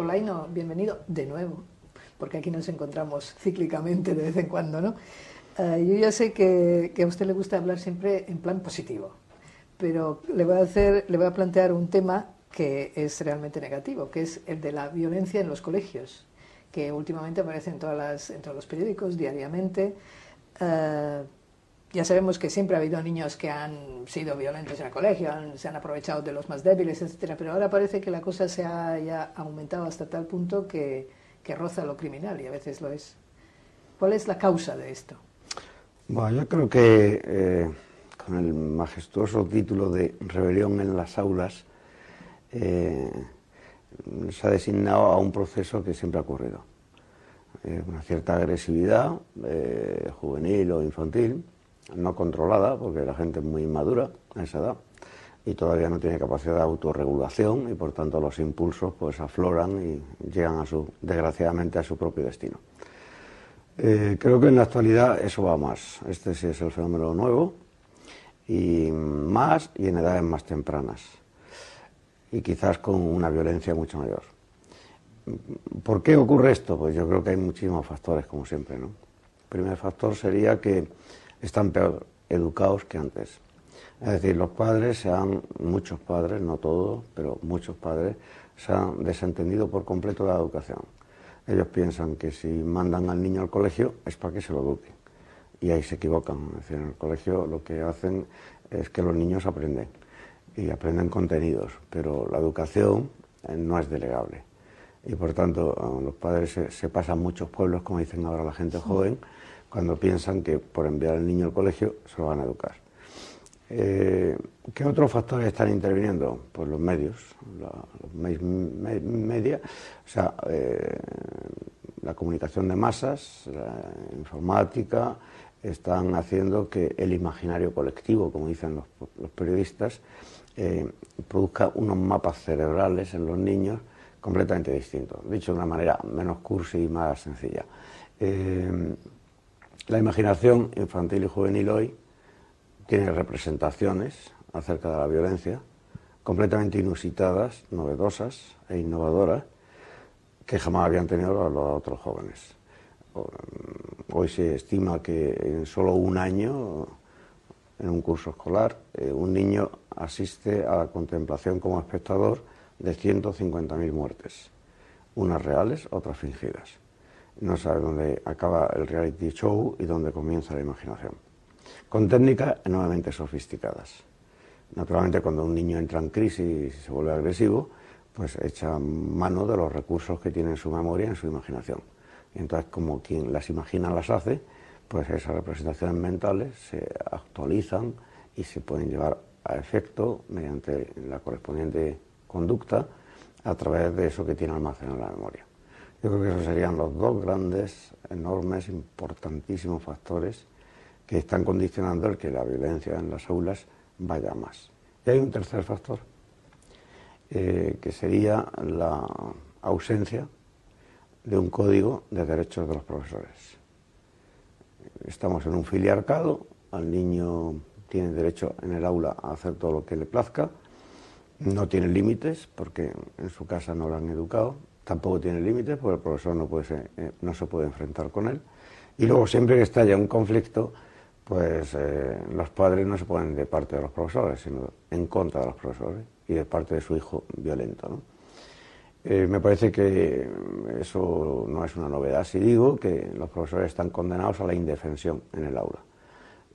Polaino, bienvenido de nuevo, porque aquí nos encontramos cíclicamente de vez en cuando, ¿no? Eh, yo ya sé que, a usted le gusta hablar siempre en plan positivo, pero le voy a hacer, le voy a plantear un tema que es realmente negativo, que es el de la violencia en los colegios, que últimamente aparece en, todas las, en todos los periódicos diariamente. Uh, ya sabemos que siempre ha habido niños que han sido violentos en el colegio, se han aprovechado de los más débiles, etcétera, pero ahora parece que la cosa se ha ya aumentado hasta tal punto que, que roza lo criminal y a veces lo es. ¿Cuál es la causa de esto? Bueno, yo creo que eh, con el majestuoso título de Rebelión en las aulas eh, se ha designado a un proceso que siempre ha ocurrido. Eh, una cierta agresividad juvenil o infantil no controlada, porque la gente es muy inmadura a esa edad y todavía no tiene capacidad de autorregulación y por tanto los impulsos pues afloran y llegan a su, desgraciadamente a su propio destino. Eh, creo que en la actualidad eso va más. Este sí es el fenómeno nuevo y más y en edades más tempranas y quizás con una violencia mucho mayor. ¿Por qué ocurre esto? Pues yo creo que hay muchísimos factores, como siempre. ¿no? El primer factor sería que están peor educados que antes. Es decir, los padres se han, muchos padres, no todos, pero muchos padres, se han desentendido por completo de la educación. Ellos piensan que si mandan al niño al colegio es para que se lo eduquen. Y ahí se equivocan. Es decir, en el colegio lo que hacen es que los niños aprenden. Y aprenden contenidos, pero la educación eh, no es delegable. Y por tanto, los padres se, se pasan muchos pueblos, como dicen ahora la gente joven, cuando piensan que por enviar al niño al colegio se lo van a educar. Eh, ¿Qué otros factores están interviniendo? Pues los medios, la, los me, media, o sea, eh, la comunicación de masas, la informática, están haciendo que el imaginario colectivo, como dicen los, periodistas, eh, produzca unos mapas cerebrales en los niños completamente distintos, dicho de una manera menos cursi y más sencilla. La imaginación infantil y juvenil hoy tiene representaciones acerca de la violencia completamente inusitadas, novedosas e innovadoras que jamás habían tenido los otros jóvenes. Mm, hoy se estima que en solo un año, en un curso escolar, eh, un niño asiste a la contemplación como espectador de 150.000 muertes, unas reales, otras fingidas no sabe dónde acaba el reality show y dónde comienza la imaginación. Con técnicas enormemente sofisticadas. Naturalmente, cuando un niño entra en crisis y se vuelve agresivo, pues echa mano de los recursos que tiene en su memoria, en su imaginación. Y entonces, como quien las imagina las hace, pues esas representaciones mentales se actualizan y se pueden llevar a efecto mediante la correspondiente conducta a través de eso que tiene almacenado en la memoria. Yo creo que esos serían los dos grandes, enormes, importantísimos factores que están condicionando el que la violencia en las aulas vaya más. Y hay un tercer factor, eh, que sería la ausencia de un código de derechos de los profesores. Estamos en un filiarcado, al niño tiene derecho en el aula a hacer todo lo que le plazca, no tiene límites porque en su casa no lo han educado, tampoco tiene límites porque el profesor no, puede eh, no se puede enfrentar con él. Y luego siempre que estalla un conflicto, pues eh, los padres no se ponen de parte de los profesores, sino en contra de los profesores y de parte de su hijo violento. Eh, me parece que eso no es una novedad si digo que los profesores están condenados a la indefensión en el aula.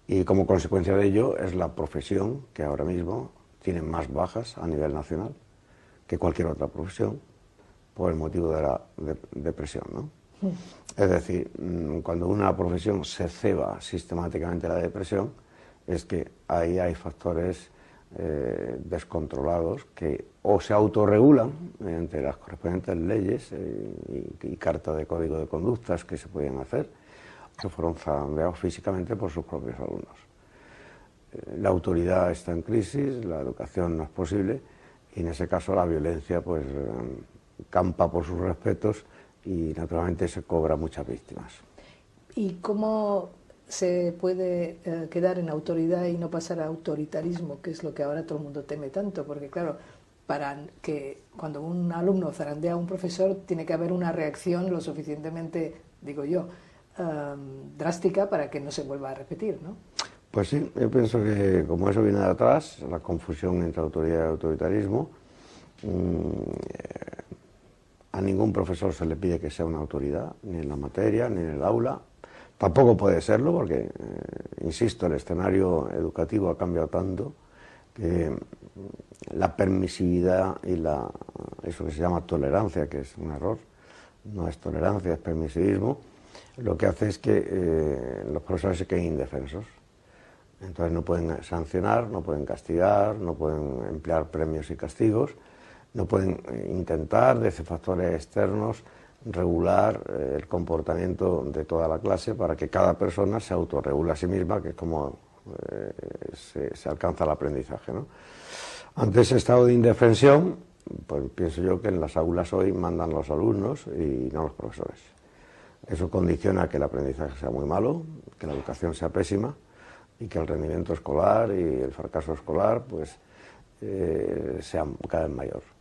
Y como consecuencia de ello es la profesión que ahora mismo tiene más bajas a nivel nacional que cualquier otra profesión por el motivo de la depresión. ¿no? Es decir, mm, cuando una profesión se ceba sistemáticamente la depresión, es que ahí hay factores eh, descontrolados que o se autorregulan mediante las correspondientes leyes eh, y, y cartas de código de conductas que se pueden hacer, que fueron zarandeados físicamente por sus propios alumnos. Eh, la autoridad está en crisis, la educación no es posible y en ese caso la violencia pues campa por sus respetos y naturalmente se cobra muchas víctimas. ¿Y cómo se puede eh, quedar en autoridad y no pasar a autoritarismo, que es lo que ahora todo el mundo teme tanto? Porque claro, para que cuando un alumno zarandea a un profesor tiene que haber una reacción lo suficientemente, digo yo, um, drástica para que no se vuelva a repetir, ¿no? Pues sí, yo pienso que como eso viene de atrás, la confusión entre autoridad y autoritarismo, mm, a ningún profesor se le pide que sea una autoridad, ni en la materia, ni en el aula. Tampoco puede serlo porque, eh, insisto, el escenario educativo ha cambiado tanto que la permisividad y la, eso que se llama tolerancia, que es un error, no es tolerancia, es permisivismo, lo que hace es que eh, los profesores se queden indefensos. Entonces no pueden sancionar, no pueden castigar, no pueden emplear premios y castigos, no pueden eh, intentar desde factores externos regular eh, el comportamiento de toda la clase para que cada persona se autorregule a sí misma, que es como se, alcanza el aprendizaje. ¿no? Ante ese estado de indefensión, pues pienso yo que en las aulas hoy mandan los alumnos y no los profesores. Eso condiciona que el aprendizaje sea muy malo, que la educación sea pésima y que el rendimiento escolar y el fracaso escolar pues eh, sea cada vez mayor.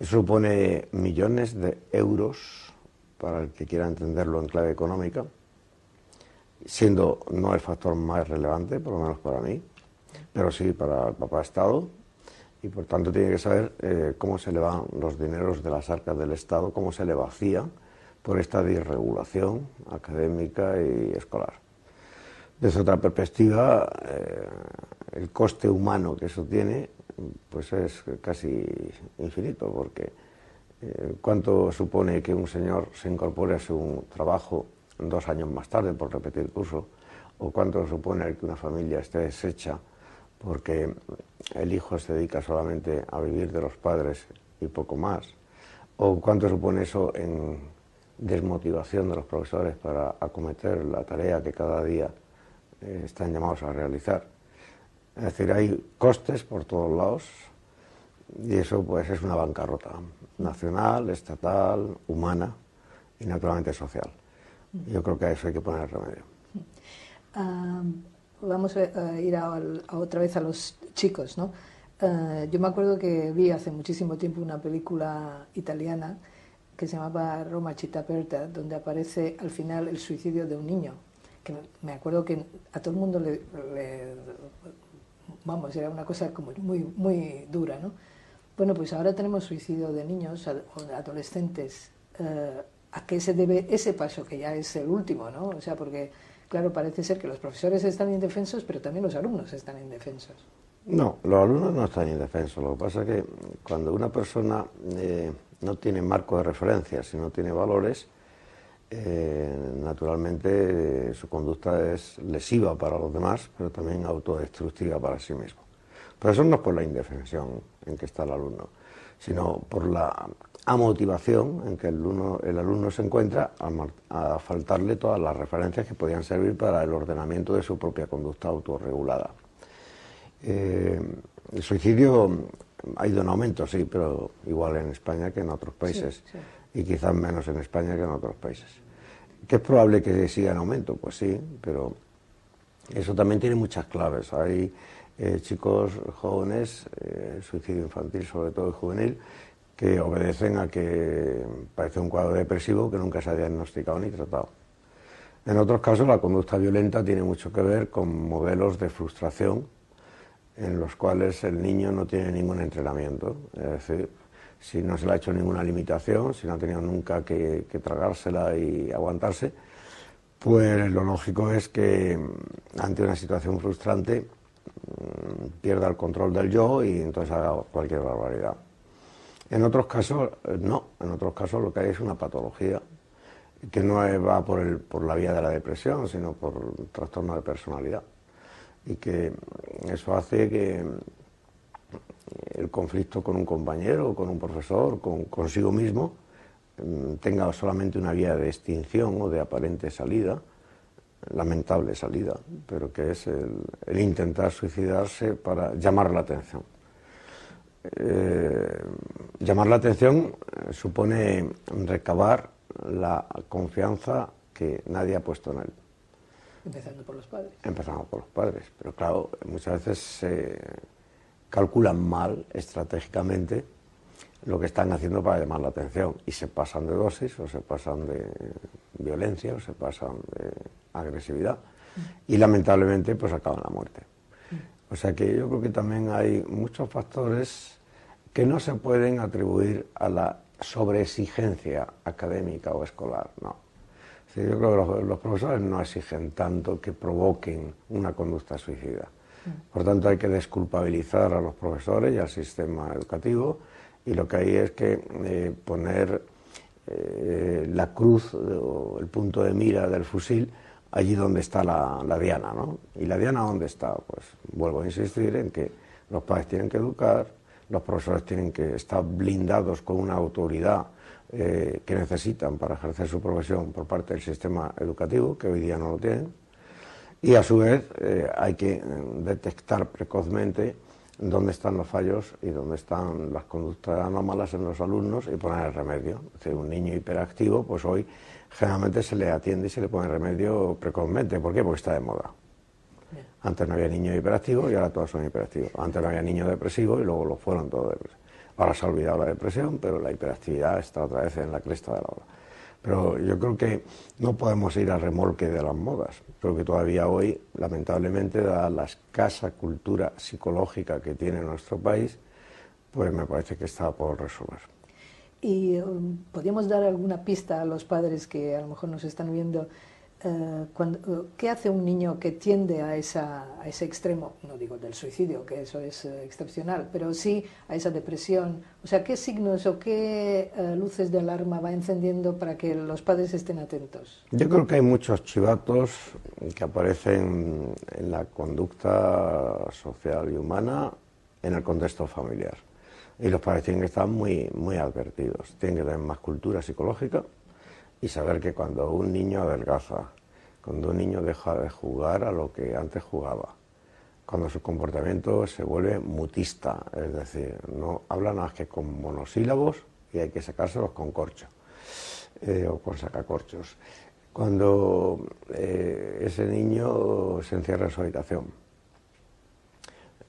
Supone millones de euros para el que quiera entenderlo en clave económica, siendo no el factor más relevante, por lo menos para mí, pero sí para el papá Estado, y por tanto tiene que saber eh, cómo se le van los dineros de las arcas del Estado, cómo se le vacían por esta disregulación académica y escolar. Desde otra perspectiva, eh, el coste humano que eso tiene pues es casi infinito, porque eh, ¿cuánto supone que un señor se incorpore a su trabajo dos años más tarde por repetir curso? ¿O cuánto supone que una familia esté deshecha porque el hijo se dedica solamente a vivir de los padres y poco más? ¿O cuánto supone eso en desmotivación de los profesores para acometer la tarea que cada día eh, están llamados a realizar? Es decir, hay costes por todos lados y eso pues es una bancarrota nacional, estatal, humana y naturalmente social. Yo creo que a eso hay que poner remedio. Vamos a ir otra vez a los chicos, ¿no? Ah, yo me acuerdo que vi hace muchísimo tiempo una película italiana que se llamaba Roma Città Aperta, donde aparece al final el suicidio de un niño. Que me acuerdo que a todo el mundo le, vamos, era una cosa como muy, muy dura, ¿no? Bueno, pues ahora tenemos suicidio de niños o de adolescentes. Eh, ¿A qué se debe ese paso, que ya es el último, ¿no? O sea, porque Claro, parece ser que los profesores están indefensos, pero también los alumnos están indefensos. No, los alumnos no están indefensos. Lo que pasa es que cuando una persona eh, no tiene marco de referencia, si no tiene valores, eh, naturalmente su conducta es lesiva para los demás, pero también autodestructiva para sí mismo. Pero eso no es por la indefensión en que está el alumno, sino por la a motivación en que el alumno, el alumno se encuentra a, faltarle todas las referencias que podían servir para el ordenamiento de su propia conducta autorregulada. Eh, el suicidio ha ido en aumento, sí, pero igual en España que en otros países, y quizás menos en España que en otros países. ¿Que es probable que siga en aumento? Pues sí, pero eso también tiene muchas claves. Hay eh, chicos jóvenes, eh, suicidio infantil sobre todo y juvenil, que obedecen a que parece un cuadro depresivo que nunca se ha diagnosticado ni tratado. En otros casos, la conducta violenta tiene mucho que ver con modelos de frustración en los cuales el niño no tiene ningún entrenamiento. Es decir, si no se le ha hecho ninguna limitación, si no ha tenido nunca que, tragársela y aguantarse, pues lo lógico es que ante una situación frustrante mm, pierda el control del yo y entonces haga cualquier barbaridad. En otros casos, eh, no. En otros casos lo que hay es una patología que no va por, el, por la vía de la depresión, sino por trastorno de personalidad. Y que eso hace que el conflicto con un compañero, con un profesor, con consigo mismo, mm, tenga solamente una vía de extinción o de aparente salida, lamentable salida, pero que es el intentar suicidarse para llamar la atención. Eh, llamar la atención eh, supone recabar la confianza que nadie ha puesto en él. Empezando por los padres. Empezando por los padres. Pero claro, muchas veces se calculan mal estratégicamente lo que están haciendo para llamar la atención y se pasan de dosis o se pasan de violencia o se pasan de agresividad y lamentablemente pues acaban la muerte. O sea que yo creo que también hay muchos factores que no se pueden atribuir a la sobreexigencia académica o escolar, no. yo creo que los, profesores no exigen tanto que provoquen una conducta suicida. Por tanto, hay que desculpabilizar a los profesores y al sistema educativo y lo que hay es que eh, poner eh, la cruz o el punto de mira del fusil allí donde está la, la, diana, ¿no? ¿Y la diana dónde está? Pues vuelvo a insistir en que los padres tienen que educar, los profesores tienen que estar blindados con una autoridad eh, que necesitan para ejercer su profesión por parte del sistema educativo, que hoy día no lo tienen, y a su vez eh, hay que detectar precozmente dónde están los fallos y dónde están las conductas anómalas en los alumnos y poner el remedio. Es decir, un niño hiperactivo, pues hoy generalmente se le atiende y se le pone remedio precozmente. ¿Por qué? Porque está de moda. Antes no había niños hiperactivos y ahora todos son hiperactivos. Antes no había niños depresivos y luego lo fueron todos depresivos. Ahora se ha olvidado la depresión, pero la hiperactividad está otra vez en la cresta de la ola. Pero yo creo que no podemos ir a remolque de las modas. Creo que todavía hoy, lamentablemente, dada la escasa cultura psicológica que tiene nuestro país, pues me parece que está por resolver. ¿Y um, podríamos dar alguna pista a los padres que a lo mejor nos están viendo eh, cuando, ¿qué hace un niño que tiende a, esa, a, ese extremo? No digo del suicidio, que eso es eh, excepcional, pero sí a esa depresión. O sea, ¿qué signos o qué eh, luces de alarma va encendiendo para que los padres estén atentos? Yo creo que hay muchos chivatos que aparecen en la conducta social y humana en el contexto familiar. Y los padres tienen que estar muy, muy advertidos, tienen que tener más cultura psicológica y saber que cuando un niño adelgaza, cuando un niño deja de jugar a lo que antes jugaba, cuando su comportamiento se vuelve mutista, es decir, no habla más que con monosílabos y hay que sacárselos con corcho eh, o con sacacorchos. Cuando eh, ese niño se encierra en su habitación,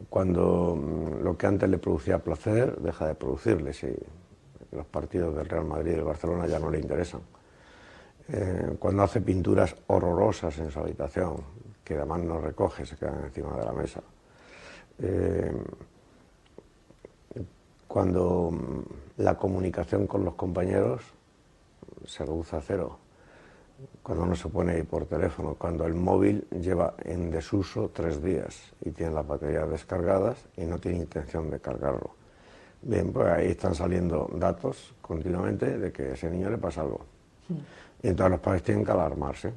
cuando mm, lo que antes le producía placer deja de producirle, si los partidos del Real Madrid y del Barcelona ya no le interesan eh, cuando hace pinturas horrorosas en su habitación, que además no recoge, se quedan encima de la mesa. Eh, cuando mm, la comunicación con los compañeros se reduce a cero, cuando no se pone por teléfono, cuando el móvil lleva en desuso tres días y tiene las baterías descargadas y no tiene intención de cargarlo. Bien, pues ahí están saliendo datos continuamente de que a ese niño le pasa algo. Y entonces los padres tienen que alarmarse.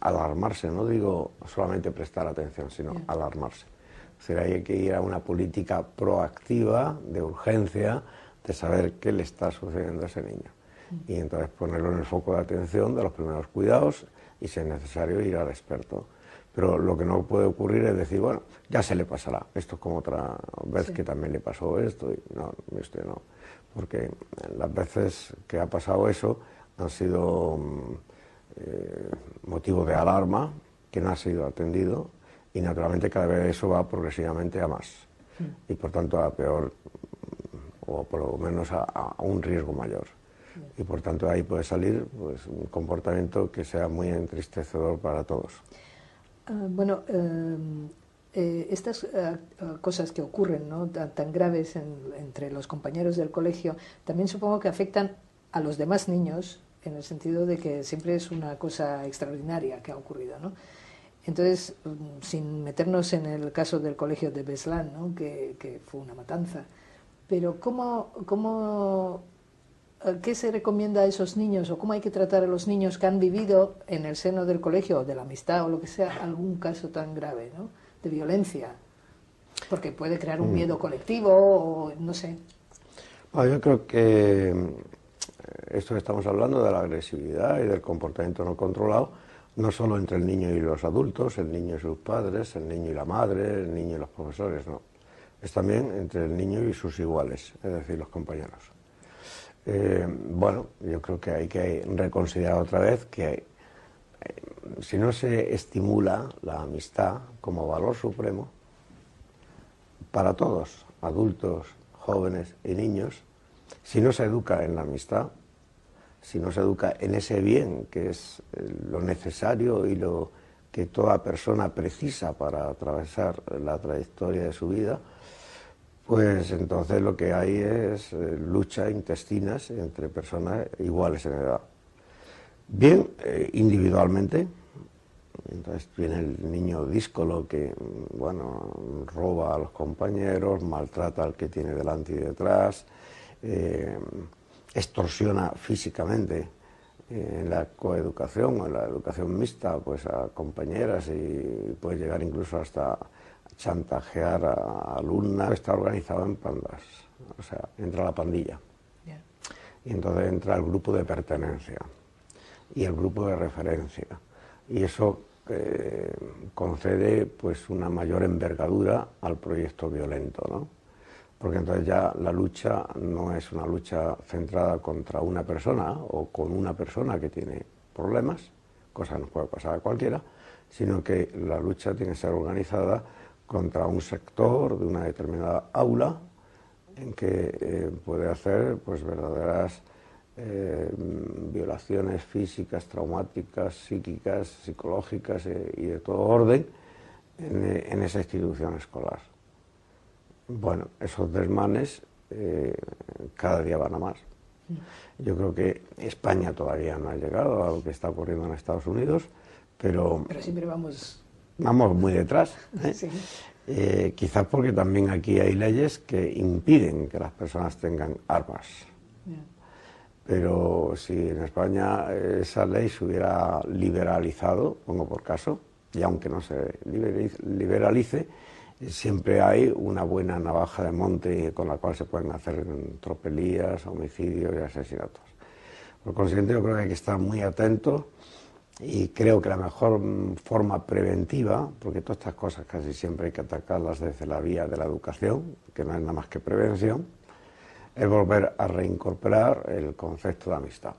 Alarmarse, no digo solamente prestar atención, sino alarmarse. Es decir, hay que ir a una política proactiva, de urgencia, de saber qué le está sucediendo a ese niño. Y entonces ponerlo en el foco de atención de los primeros cuidados y, si es necesario, ir al experto. Pero lo que no puede ocurrir es decir, bueno, ya se le pasará. Esto es como otra vez que también le pasó esto. Y no, esto no. Porque las veces que ha pasado eso, han sido mm, eh, motivo de alarma que no ha sido atendido y naturalmente cada vez eso va progresivamente a más mm. y por tanto a peor o por lo menos a, un riesgo mayor. Y por tanto ahí puede salir pues, un comportamiento que sea muy entristecedor para todos. Ah, bueno, eh, eh, estas cosas que ocurren ¿no? tan, graves entre los compañeros del colegio también supongo que afectan a los demás niños en el sentido de que siempre es una cosa extraordinaria que ha ocurrido, ¿no? Entonces, mm, sin meternos en el caso del colegio de Beslan, ¿no? que, que fue una matanza, pero ¿cómo, cómo, eh, ¿qué se recomienda a esos niños o cómo hay que tratar a los niños que han vivido en el seno del colegio o de la amistad o lo que sea algún caso tan grave ¿no? de violencia? Porque puede crear un mm. miedo colectivo o no sé. yo creo que esto que estamos hablando de la agresividad y del comportamiento no controlado, no solo entre el niño y los adultos, el niño y sus padres, el niño y la madre, el niño y los profesores, no. Es también entre el niño y sus iguales, es decir, los compañeros. Eh, bueno, yo creo que hay que reconsiderar otra vez que eh, si no se estimula la amistad como valor supremo, para todos, adultos, jóvenes y niños, Si no se educa en la amistad, si no se educa en ese bien que es eh, lo necesario y lo que toda persona precisa para atravesar la trayectoria de su vida, pues entonces lo que hay es eh, lucha intestinas entre personas iguales en edad. Bien, eh, individualmente, entonces viene el niño díscolo que, bueno, roba a los compañeros, maltrata al que tiene delante y detrás, eh, extorsiona físicamente en la coeducación o en la educación mixta pues a compañeras y puede llegar incluso hasta chantajear a alumnas. Está organizado en pandas, o sea, entra la pandilla. Y entonces entra el grupo de pertenencia y el grupo de referencia. Y eso eh, concede pues una mayor envergadura al proyecto violento, ¿no? Porque entonces ya la lucha no es una lucha centrada contra una persona o con una persona que tiene problemas, cosa que nos puede pasar a cualquiera, sino que la lucha tiene que ser organizada contra un sector de una determinada aula en que eh, puede hacer pues verdaderas eh, violaciones físicas, traumáticas, psíquicas, psicológicas eh, y de todo orden en, esa institución escolar. Bueno, esos desmanes cada día van a más. Yo creo que España todavía no ha llegado a lo que está ocurriendo en Estados Unidos, pero... Pero siempre vamos vamos muy detrás. ¿eh? ¿eh? quizás porque también aquí hay leyes que impiden que las personas tengan armas. Pero si en España esa ley se hubiera liberalizado, pongo por caso, y aunque no se liberalice, siempre hay una buena navaja de monte con la cual se pueden hacer tropelías, homicidios y asesinatos. Por consiguiente, yo creo que hay que estar muy atentos y creo que la mejor forma preventiva, porque todas estas cosas casi siempre hay que atacarlas desde la vía de la educación, que no es nada más que prevención, es volver a reincorporar el concepto de amistad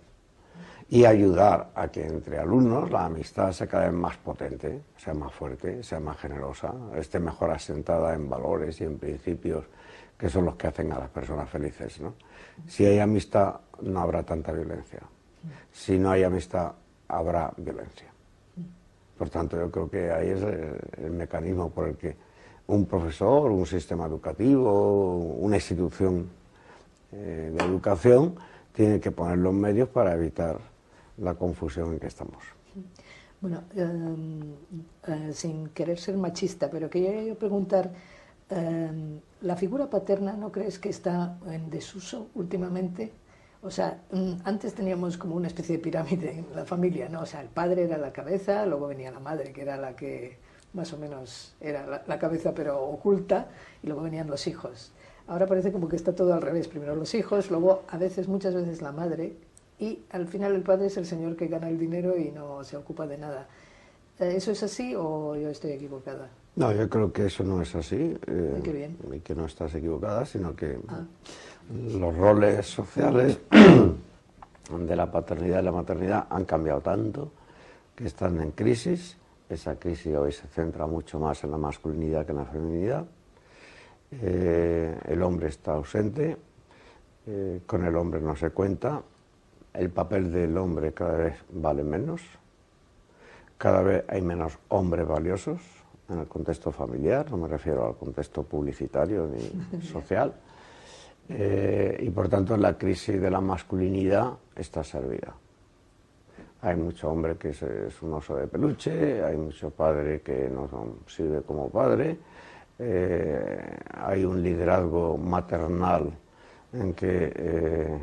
y ayudar a que entre alumnos la amistad sea cada vez más potente, sea más fuerte, sea más generosa, esté mejor asentada en valores y en principios que son los que hacen a las personas felices. ¿no? Si hay amistad, no habrá tanta violencia. Si no hay amistad, habrá violencia. Por tanto, yo creo que ahí es el, mecanismo por el que un profesor, un sistema educativo, una institución eh, de educación tiene que poner los medios para evitar la confusión en que estamos. Bueno, em, eh, sin querer ser machista, pero quería yo preguntar, em, ¿la figura paterna no crees que está en desuso últimamente? O sea, mm, antes teníamos como una especie de pirámide en la familia, ¿no? O sea, el padre era la cabeza, luego venía la madre, que era la que más o menos era la, cabeza pero oculta, y luego venían los hijos. Ahora parece como que está todo al revés, primero los hijos, luego a veces, muchas veces la madre, y al final el padre es el señor que gana el dinero y no se ocupa de nada. Eh, ¿Eso es así o yo estoy equivocada? No, yo creo que eso no es así. Eh, qué bien. Y que no estás equivocada, sino que... Ah los roles sociales de la paternidad y la maternidad han cambiado tanto que están en crisis. Esa crisis hoy se centra mucho más en la masculinidad que en la feminidad. Eh, el hombre está ausente, eh, con el hombre no se cuenta, el papel del hombre cada vez vale menos, cada vez hay menos hombres valiosos en el contexto familiar, no me refiero al contexto publicitario ni social. Eh, y por tanto la crisis de la masculinidad está servida. Hay mucho hombre que es, un oso de peluche, hay mucho padre que no sirve como padre, eh, hay un liderazgo maternal en que eh,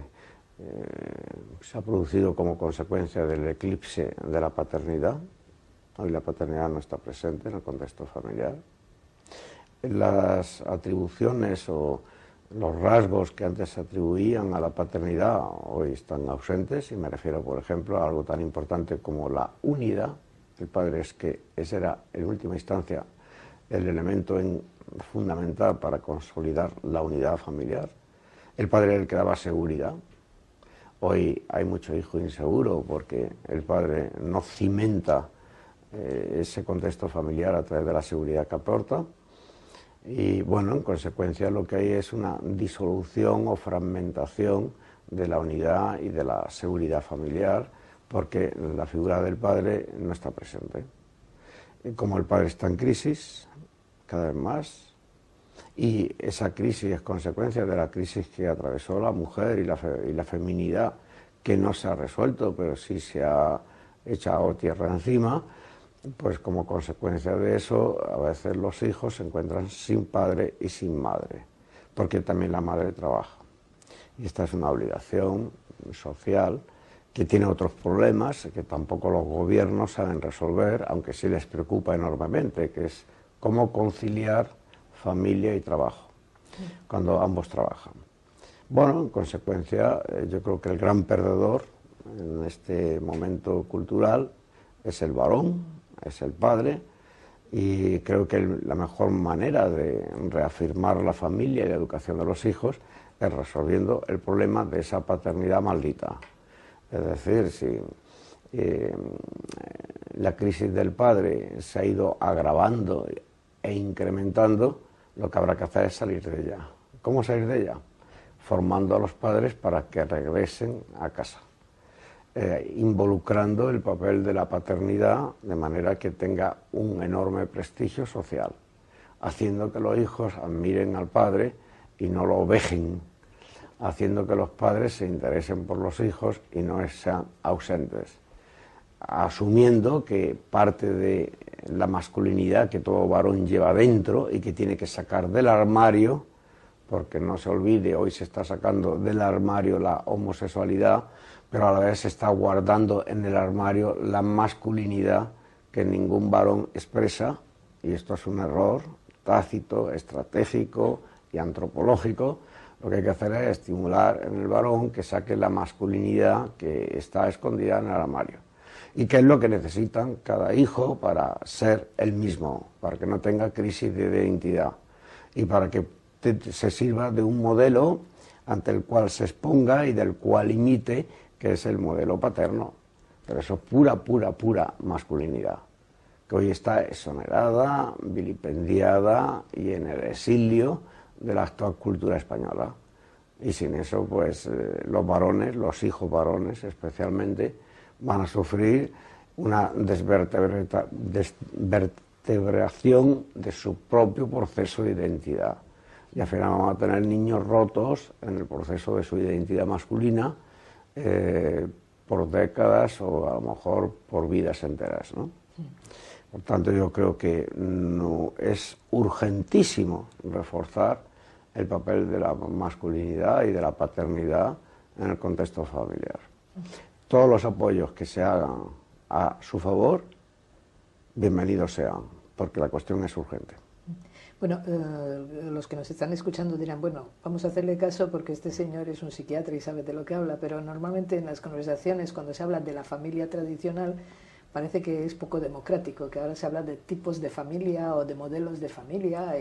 se ha producido como consecuencia del eclipse de la paternidad. Hoy la paternidad no está presente en el contexto familiar. Las atribuciones o los rasgos que antes se atribuían a la paternidad hoy están ausentes y me refiero, por ejemplo, a algo tan importante como la unidad. El padre es que ese era, en última instancia, el elemento fundamental para consolidar la unidad familiar. El padre era el que daba seguridad. Hoy hay mucho hijo inseguro porque el padre no cimenta eh, ese contexto familiar a través de la seguridad que aporta Y bueno, en consecuencia lo que hay es una disolución o fragmentación de la unidad y de la seguridad familiar, porque la figura del padre no está presente. Y como el padre está en crisis, cada vez más, y esa crisis es consecuencia de la crisis que atravesó la mujer y la, y la feminidad, que no se ha resuelto, pero sí se ha echado tierra encima, pues como consecuencia de eso, a veces los hijos se encuentran sin padre y sin madre, porque también la madre trabaja. Y esta es una obligación social que tiene otros problemas que tampoco los gobiernos saben resolver, aunque sí les preocupa enormemente, que es cómo conciliar familia y trabajo, cuando ambos trabajan. Bueno, en consecuencia, eh, yo creo que el gran perdedor en este momento cultural es el varón, es el padre, y creo que la mejor manera de reafirmar la familia y la educación de los hijos es resolviendo el problema de esa paternidad maldita. Es decir, si eh, la crisis del padre se ha ido agravando e incrementando, lo que habrá que hacer es salir de ella. ¿Cómo salir de ella? formando a los padres para que regresen a casa, eh, involucrando el papel de la paternidad de manera que tenga un enorme prestigio social, haciendo que los hijos admiren al padre y no lo vejen, haciendo que los padres se interesen por los hijos y no sean ausentes, asumiendo que parte de la masculinidad que todo varón lleva dentro y que tiene que sacar del armario, porque no se olvide, hoy se está sacando del armario la homosexualidad, pero a la vez se está guardando en el armario la masculinidad que ningún varón expresa, y esto es un error tácito, estratégico y antropológico. Lo que hay que hacer es estimular en el varón que saque la masculinidad que está escondida en el armario. Y que es lo que necesitan cada hijo para ser el mismo, para que no tenga crisis de identidad y para que se sirva de un modelo ante el cual se exponga y del cual imite, que es el modelo paterno. Pero eso es pura, pura, pura masculinidad, que hoy está exonerada, vilipendiada y en el exilio de la actual cultura española. Y sin eso, pues eh, los varones, los hijos varones especialmente, van a sufrir una desvertebración de su propio proceso de identidad y al final vamos a tener niños rotos en el proceso de su identidad masculina eh, por décadas o a lo mejor por vidas enteras. ¿no? Por tanto, yo creo que no, es urgentísimo reforzar el papel de la masculinidad y de la paternidad en el contexto familiar. Todos los apoyos que se hagan a su favor, bienvenidos sean, porque la cuestión es urgente. Bueno, eh, los que nos están escuchando dirán, bueno, vamos a hacerle caso porque este señor es un psiquiatra y sabe de lo que habla, pero normalmente en las conversaciones, cuando se habla de la familia tradicional, parece que es poco democrático, que ahora se habla de tipos de familia o de modelos de familia.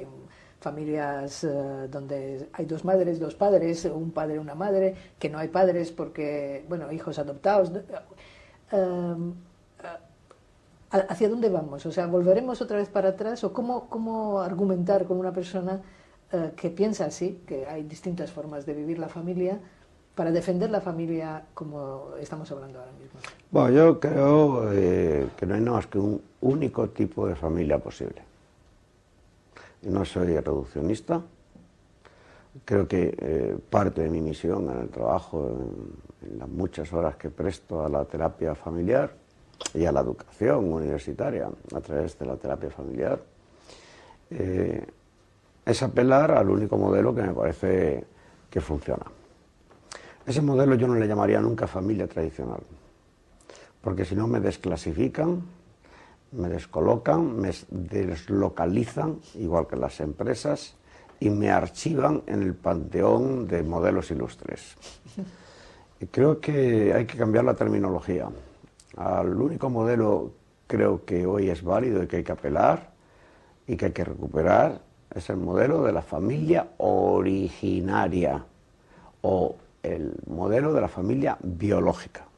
Familias eh, donde hay dos madres, dos padres, un padre, una madre, que no hay padres porque, bueno, hijos adoptados. Eh, ¿Hacia dónde vamos? O sea, ¿volveremos otra vez para atrás? ¿O cómo, cómo argumentar con una persona eh, que piensa así, que hay distintas formas de vivir la familia, para defender la familia como estamos hablando ahora mismo? Bueno, yo creo eh, que no hay más que un único tipo de familia posible. No soy reduccionista. Creo que eh, parte de mi misión en el trabajo, en las muchas horas que presto a la terapia familiar, y a la educación universitaria a través de la terapia familiar, eh, es apelar al único modelo que me parece que funciona. Ese modelo yo no le llamaría nunca familia tradicional, porque si no me desclasifican, me descolocan, me deslocalizan, igual que las empresas, y me archivan en el panteón de modelos ilustres. Creo que hay que cambiar la terminología al único modelo creo que hoy es válido y que hay que apelar y que hay que recuperar es el modelo de la familia originaria o el modelo de la familia biológica.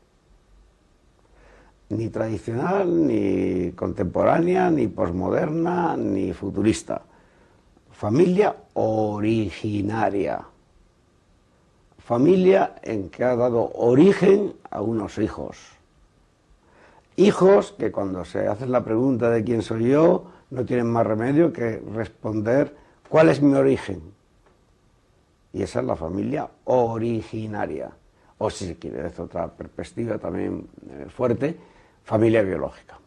Ni tradicional, ni contemporánea, ni posmoderna, ni futurista. familia originaria. Familia en que ha dado origen a unos hijos. Hijos que cuando se hacen la pregunta de quién soy yo, no tienen más remedio que responder cuál es mi origen. Y esa es la familia originaria. O si se quiere, desde otra perspectiva también eh, fuerte, familia biológica.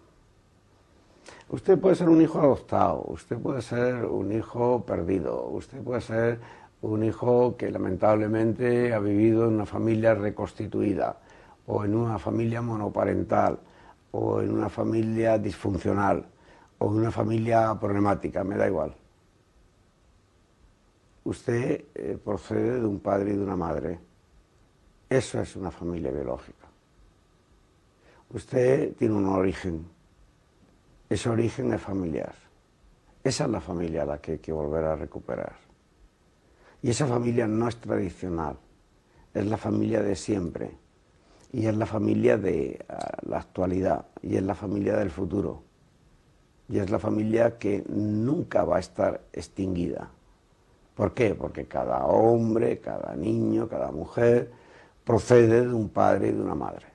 Usted puede ser un hijo adoptado, usted puede ser un hijo perdido, usted puede ser un hijo que lamentablemente ha vivido en una familia reconstituida o en una familia monoparental o en una familia disfuncional o en una familia problemática, me da igual. Usted eh, procede de un padre y de una madre. Eso es una familia biológica. Usted tiene un origen ese origen es familiar. Esa es la familia a la que hay que volver a recuperar. Y esa familia no es tradicional, es la familia de siempre, y es la familia de ah, la actualidad, y es la familia del futuro, y es la familia que nunca va a estar extinguida. ¿Por qué? Porque cada hombre, cada niño, cada mujer procede de un padre y de una madre.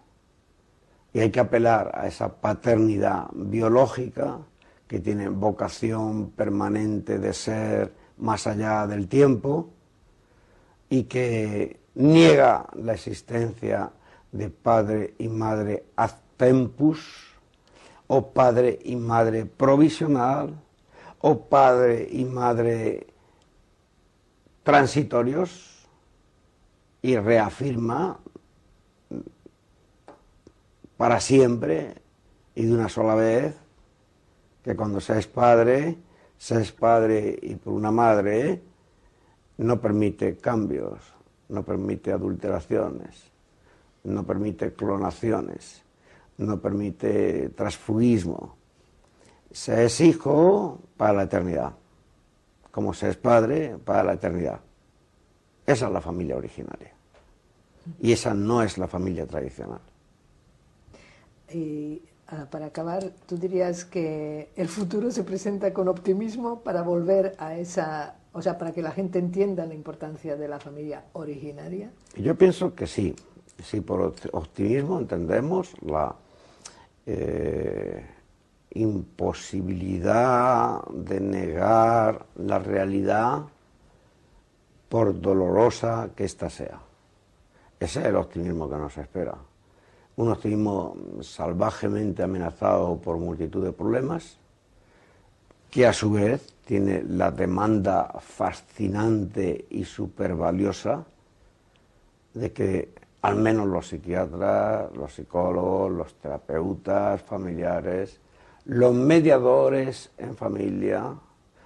Y hay que apelar a esa paternidad biológica que tiene vocación permanente de ser más allá del tiempo y que niega la existencia de padre y madre ad tempus, o padre y madre provisional, o padre y madre transitorios, y reafirma para siempre y de una sola vez, que cuando seas padre, seas padre y por una madre, no permite cambios, no permite adulteraciones, no permite clonaciones, no permite transfugismo. Se es hijo para la eternidad, como se es padre para la eternidad. Esa es la familia originaria. Y esa no es la familia tradicional. Y ah, para acabar, ¿tú dirías que el futuro se presenta con optimismo para volver a esa, o sea, para que la gente entienda la importancia de la familia originaria? Yo pienso que sí. Sí, por optimismo entendemos la eh, imposibilidad de negar la realidad por dolorosa que ésta sea. Ese es el optimismo que nos espera un optimismo salvajemente amenazado por multitud de problemas, que a su vez tiene la demanda fascinante y súper valiosa de que al menos los psiquiatras, los psicólogos, los terapeutas familiares, los mediadores en familia,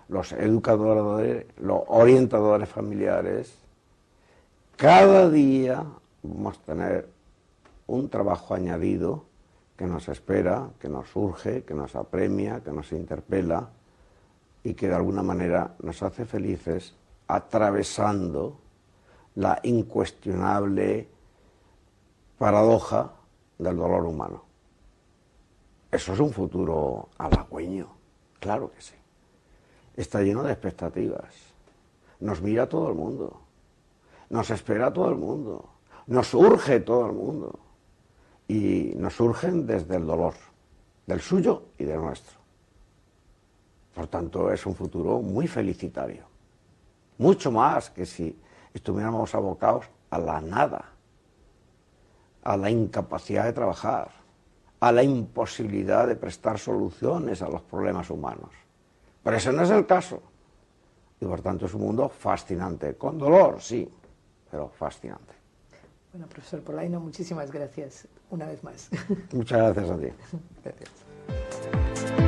los educadores, los orientadores familiares, cada día vamos a tener un trabajo añadido que nos espera, que nos surge, que nos apremia, que nos interpela y que de alguna manera nos hace felices atravesando la incuestionable paradoja del dolor humano. Eso es un futuro halagüeño, claro que sí. Está lleno de expectativas. Nos mira todo el mundo. Nos espera todo el mundo. Nos urge todo el mundo y nos surgen desde el dolor, del suyo y del nuestro. Por tanto, es un futuro muy felicitario, mucho más que si estuviéramos abocados a la nada, a la incapacidad de trabajar, a la imposibilidad de prestar soluciones a los problemas humanos. Pero ese no es el caso. Y por tanto es un mundo fascinante, con dolor, sí, pero fascinante. Bueno, profesor Polaino, muchísimas gracias una vez más. Muchas gracias a ti. Gracias.